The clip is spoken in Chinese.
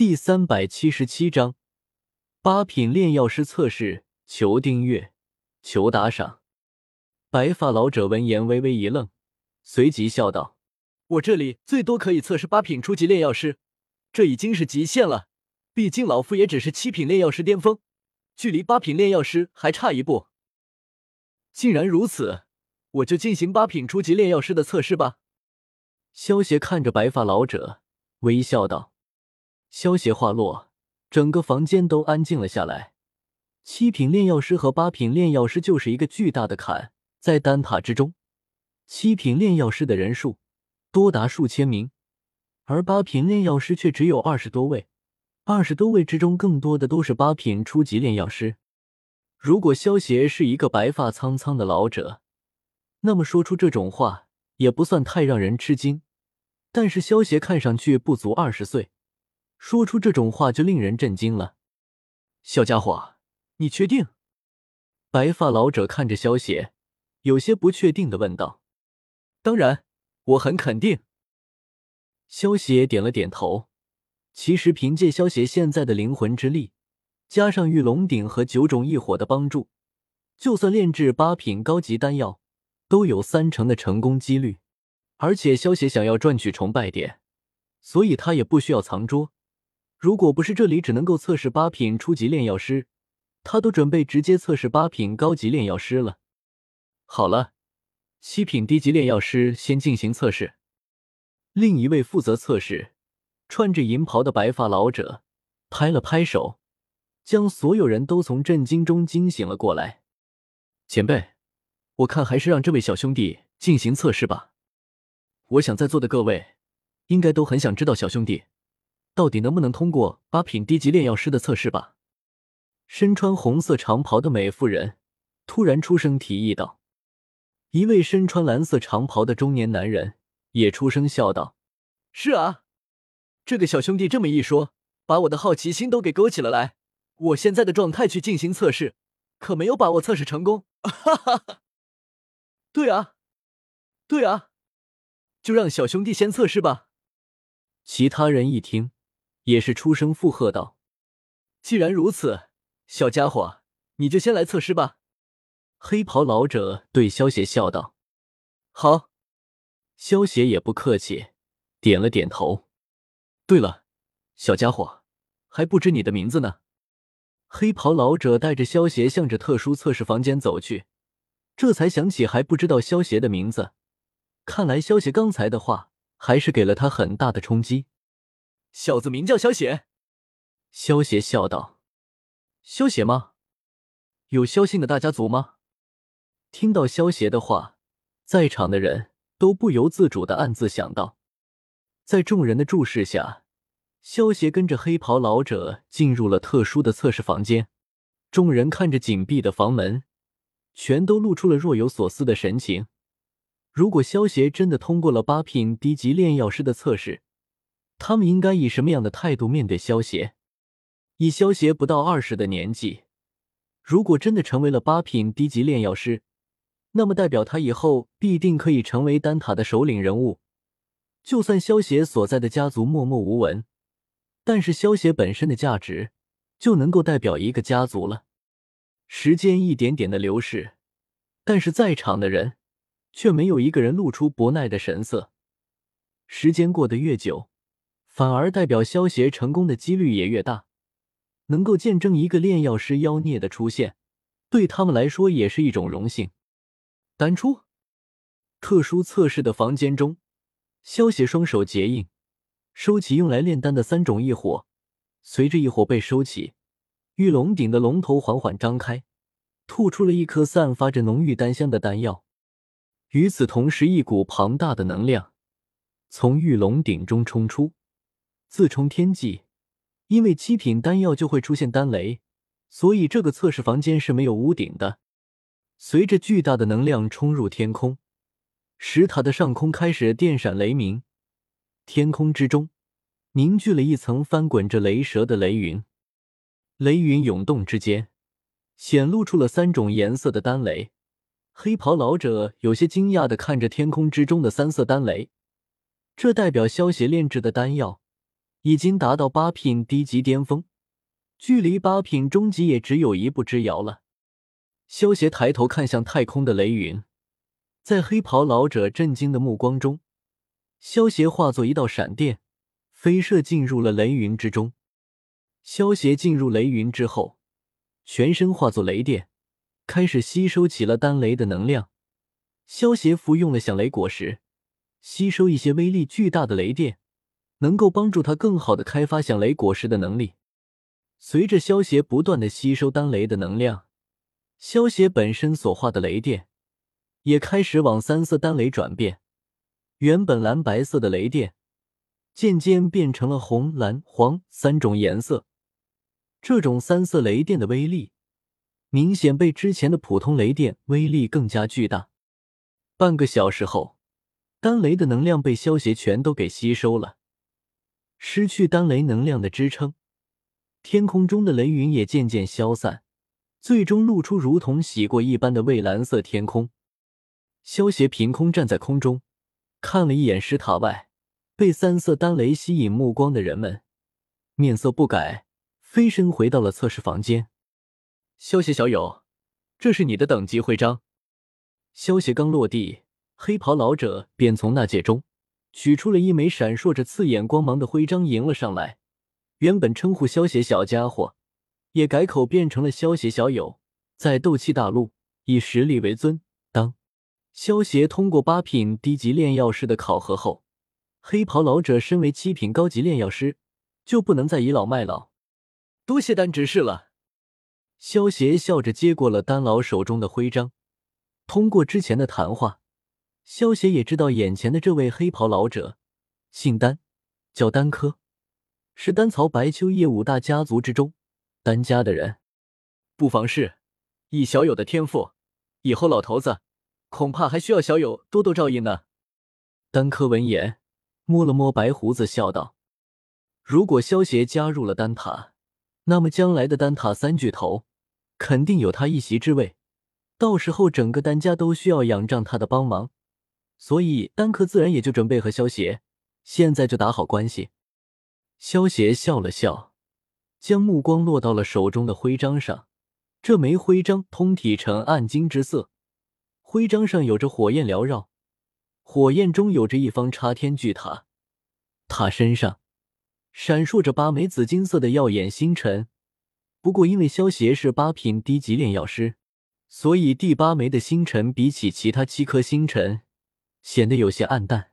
第三百七十七章八品炼药师测试，求订阅，求打赏。白发老者闻言微微一愣，随即笑道：“我这里最多可以测试八品初级炼药师，这已经是极限了。毕竟老夫也只是七品炼药师巅峰，距离八品炼药师还差一步。既然如此，我就进行八品初级炼药师的测试吧。”萧协看着白发老者，微笑道。萧协话落，整个房间都安静了下来。七品炼药师和八品炼药师就是一个巨大的坎，在丹塔之中，七品炼药师的人数多达数千名，而八品炼药师却只有二十多位。二十多位之中，更多的都是八品初级炼药师。如果萧协是一个白发苍苍的老者，那么说出这种话也不算太让人吃惊。但是萧协看上去不足二十岁。说出这种话就令人震惊了，小家伙，你确定？白发老者看着萧邪，有些不确定的问道：“当然，我很肯定。”萧邪点了点头。其实凭借萧邪现在的灵魂之力，加上玉龙鼎和九种异火的帮助，就算炼制八品高级丹药，都有三成的成功几率。而且萧邪想要赚取崇拜点，所以他也不需要藏拙。如果不是这里只能够测试八品初级炼药师，他都准备直接测试八品高级炼药师了。好了，七品低级炼药师先进行测试。另一位负责测试、穿着银袍的白发老者拍了拍手，将所有人都从震惊中惊醒了过来。前辈，我看还是让这位小兄弟进行测试吧。我想在座的各位应该都很想知道小兄弟。到底能不能通过八品低级炼药师的测试吧？身穿红色长袍的美妇人突然出声提议道。一位身穿蓝色长袍的中年男人也出声笑道：“是啊，这个小兄弟这么一说，把我的好奇心都给勾起了来。我现在的状态去进行测试，可没有把握测试成功。”哈哈哈。对啊，对啊，就让小兄弟先测试吧。其他人一听。也是出声附和道：“既然如此，小家伙，你就先来测试吧。”黑袍老者对萧邪笑道：“好。”萧邪也不客气，点了点头。对了，小家伙，还不知你的名字呢。黑袍老者带着萧邪向着特殊测试房间走去，这才想起还不知道萧邪的名字。看来萧邪刚才的话还是给了他很大的冲击。小子名叫萧邪，萧邪笑道：“萧邪吗？有萧姓的大家族吗？”听到萧邪的话，在场的人都不由自主的暗自想到。在众人的注视下，萧邪跟着黑袍老者进入了特殊的测试房间。众人看着紧闭的房门，全都露出了若有所思的神情。如果萧邪真的通过了八品低级炼药师的测试，他们应该以什么样的态度面对萧协？以萧协不到二十的年纪，如果真的成为了八品低级炼药师，那么代表他以后必定可以成为丹塔的首领人物。就算萧协所在的家族默默无闻，但是萧协本身的价值就能够代表一个家族了。时间一点点的流逝，但是在场的人却没有一个人露出不耐的神色。时间过得越久。反而代表萧协成功的几率也越大，能够见证一个炼药师妖孽的出现，对他们来说也是一种荣幸。丹出，特殊测试的房间中，萧协双手结印，收起用来炼丹的三种异火。随着异火被收起，玉龙鼎的龙头缓缓张开，吐出了一颗散发着浓郁丹香的丹药。与此同时，一股庞大的能量从玉龙鼎中冲出。自冲天际，因为七品丹药就会出现丹雷，所以这个测试房间是没有屋顶的。随着巨大的能量冲入天空，石塔的上空开始电闪雷鸣，天空之中凝聚了一层翻滚着雷蛇的雷云。雷云涌动之间，显露出了三种颜色的丹雷。黑袍老者有些惊讶的看着天空之中的三色丹雷，这代表萧邪炼制的丹药。已经达到八品低级巅峰，距离八品中级也只有一步之遥了。萧协抬头看向太空的雷云，在黑袍老者震惊的目光中，萧协化作一道闪电，飞射进入了雷云之中。萧协进入雷云之后，全身化作雷电，开始吸收起了丹雷的能量。萧协服用了响雷果实，吸收一些威力巨大的雷电，能够帮助他更好的开发响雷果实的能力。随着萧协不断的吸收丹雷的能量。萧协本身所化的雷电也开始往三色丹雷转变，原本蓝白色的雷电渐渐变成了红、蓝、黄三种颜色。这种三色雷电的威力明显被之前的普通雷电威力更加巨大。半个小时后，丹雷的能量被萧协全都给吸收了，失去丹雷能量的支撑，天空中的雷云也渐渐消散。最终露出如同洗过一般的蔚蓝色天空。萧协凭空站在空中，看了一眼石塔外被三色丹雷吸引目光的人们，面色不改，飞身回到了测试房间。萧协小友，这是你的等级徽章。萧协刚落地，黑袍老者便从纳戒中取出了一枚闪烁着刺眼光芒的徽章，迎了上来。原本称呼萧协小家伙。也改口变成了萧协小友，在斗气大陆以实力为尊。当萧协通过八品低级炼药师的考核后，黑袍老者身为七品高级炼药师，就不能再倚老卖老。多谢丹执事了。萧协笑着接过了丹老手中的徽章。通过之前的谈话，萧协也知道眼前的这位黑袍老者姓丹，叫丹柯，是丹曹白秋叶五大家族之中。丹家的人不妨事，以小友的天赋，以后老头子恐怕还需要小友多多照应呢。丹柯闻言，摸了摸白胡子，笑道：“如果萧协加入了丹塔，那么将来的丹塔三巨头肯定有他一席之位，到时候整个丹家都需要仰仗他的帮忙，所以丹克自然也就准备和萧协现在就打好关系。”萧协笑了笑。将目光落到了手中的徽章上，这枚徽章通体呈暗金之色，徽章上有着火焰缭绕，火焰中有着一方插天巨塔，塔身上闪烁着八枚紫金色的耀眼星辰。不过，因为萧协是八品低级炼药师，所以第八枚的星辰比起其他七颗星辰显得有些暗淡。